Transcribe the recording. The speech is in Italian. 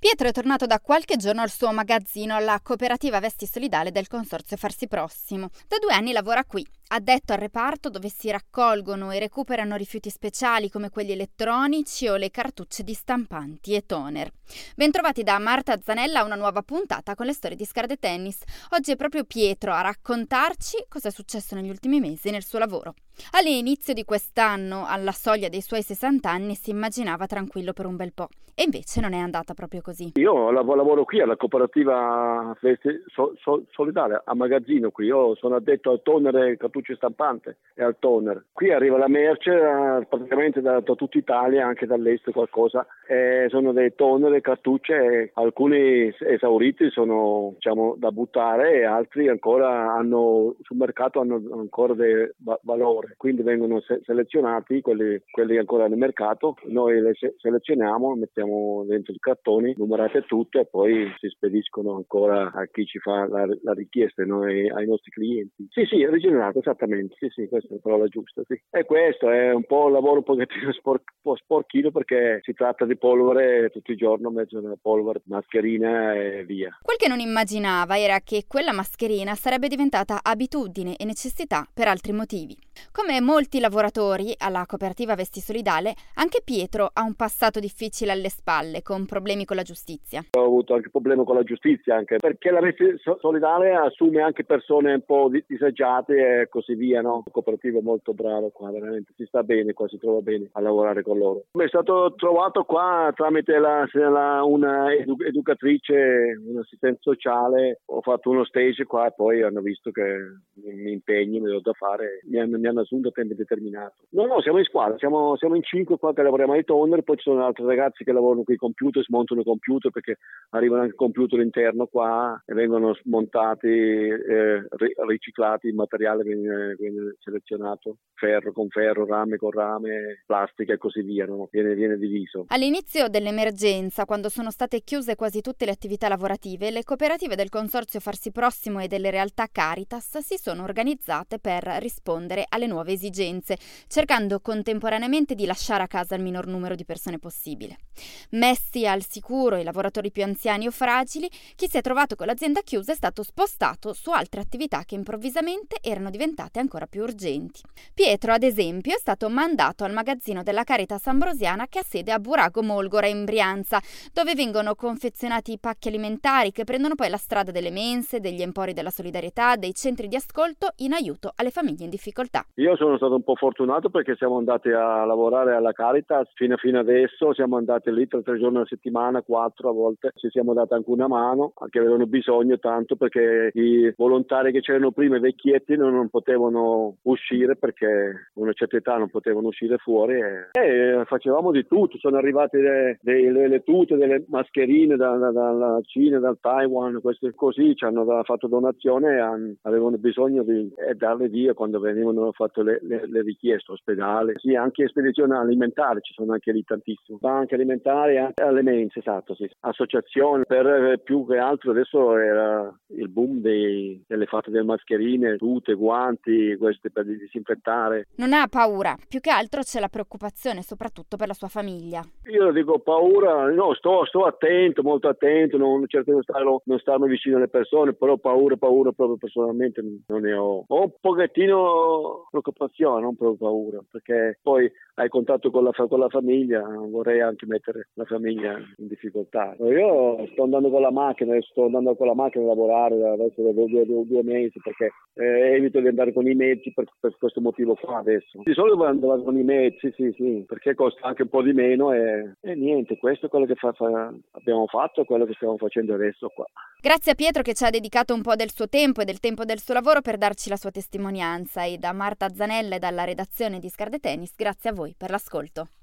Pietro è tornato da qualche giorno al suo magazzino alla cooperativa Vesti Solidale del Consorzio Farsi Prossimo. Da due anni lavora qui, addetto al reparto dove si raccolgono e recuperano rifiuti speciali come quelli elettronici o le cartucce di stampanti e toner. Bentrovati da Marta Zanella a una nuova puntata con le storie di Scarde Tennis. Oggi è proprio Pietro a raccontarci cosa è successo negli ultimi mesi nel suo lavoro. All'inizio di quest'anno, alla soglia dei suoi 60 anni, si immaginava tranquillo per un bel po'. E invece non è andata proprio così. Io lavoro qui alla cooperativa so, so, solidale, a magazzino qui. Io sono addetto al toner cartucce stampante e al toner. Qui arriva la merce eh, praticamente da, da tutta Italia, anche dall'est qualcosa. E sono dei toner cartucce, alcuni esauriti sono diciamo, da buttare e altri ancora hanno sul mercato hanno ancora dei valori quindi vengono se- selezionati quelli, quelli, ancora nel mercato, noi le se- selezioniamo, mettiamo dentro i cartoni, numerate tutte e poi si spediscono ancora a chi ci fa la, la richiesta, noi, ai nostri clienti. Sì, sì, rigenerato, esattamente, sì, sì, questa è la parola giusta, sì. E questo è un po' un lavoro un pochettino spor- po sporchino perché si tratta di polvere tutti i giorni, mezzo una polvere, mascherina e via. Quel che non immaginava era che quella mascherina sarebbe diventata abitudine e necessità per altri motivi. Come molti lavoratori alla cooperativa Vesti Solidale, anche Pietro ha un passato difficile alle spalle, con problemi con la giustizia. Ho avuto anche problemi con la giustizia, anche perché la Vesti Solidale assume anche persone un po' disagiate e così via, no? La cooperativa è molto brava qua, veramente si sta bene qua, si trova bene a lavorare con loro. Mi è stato trovato qua tramite la, la, una edu- educatrice, un assistente sociale, ho fatto uno stage qua e poi hanno visto che mi impegno, mi ho da fare, mi hanno, mi hanno assunto a tempo determinato. No, no, siamo in squadra, siamo, siamo in cinque qua che lavoriamo ai toner, poi ci sono altri ragazzi che lavorano con i computer, smontano i computer perché arrivano anche computer interno qua e vengono smontati, eh, riciclati, il materiale viene, viene, selezionato, ferro con ferro, rame con rame, plastica e così via, no? viene, viene diviso. All'inizio dell'emergenza, quando sono state chiuse quasi tutte le attività lavorative, le cooperative del Consorzio Farsi Prossimo e delle realtà Caritas si sono organizzate per rispondere alle nuove esigenze, cercando contemporaneamente di lasciare a casa il minor numero di persone possibile. Messi al sicuro i lavoratori più anziani o fragili, chi si è trovato con l'azienda chiusa è stato spostato su altre attività che improvvisamente erano diventate ancora più urgenti. Pietro, ad esempio, è stato mandato al magazzino della Caritas Ambrosiana che ha sede a Burago Molgora in Brianza, dove vengono confezionati i pacchi alimentari che prendono poi la strada delle mense, degli empori della solidarietà, dei centri di ascolto in aiuto alle famiglie in difficoltà. Io sono stato un po' fortunato perché siamo andati a lavorare alla Caritas fino, fino adesso, siamo andati lì tre, tre giorni alla settimana, quattro a volte, ci siamo dati anche una mano, anche avevano bisogno tanto perché i volontari che c'erano prima, i vecchietti, non, non potevano uscire perché a una certa età non potevano uscire fuori e, e facevamo di tutto, sono arrivate delle tute, delle mascherine da, da, dalla Cina, dal Taiwan, queste così, ci hanno fatto donazione e avevano bisogno di darle via quando venivano fatto le, le, le, richieste, ospedale, sì, anche spedizione alimentare, ci sono anche lì tantissimo, banche alimentari, anche alle mense, esatto, sì. associazioni, per eh, più che altro adesso era il boom dei, delle fatte delle mascherine, tute, guanti, queste per disinfettare. Non ha paura, più che altro c'è la preoccupazione, soprattutto per la sua famiglia. Io dico paura, no, sto, sto attento, molto attento, non cerco di stare, non starmi vicino alle persone, però paura, paura proprio personalmente non ne ho. Ho un pochettino preoccupazione, non proprio paura, perché poi hai contatto con la, con la, famiglia, vorrei anche mettere la famiglia in difficoltà. Io sto andando con la macchina, sto andando con la macchina a lavorare adesso da due, due, due mesi perché eh, evito di andare con i mezzi per, per, questo motivo qua adesso. Di solito vado con i mezzi, sì, sì, perché costa anche un po' di meno e, e niente, questo è quello che fa, fa, abbiamo fatto, quello che stiamo facendo adesso qua. Grazie a Pietro che ci ha dedicato un po' del suo tempo e del tempo del suo lavoro per darci la sua testimonianza e da Marta Zanella e dalla redazione di Scarde Tennis, grazie a voi per l'ascolto.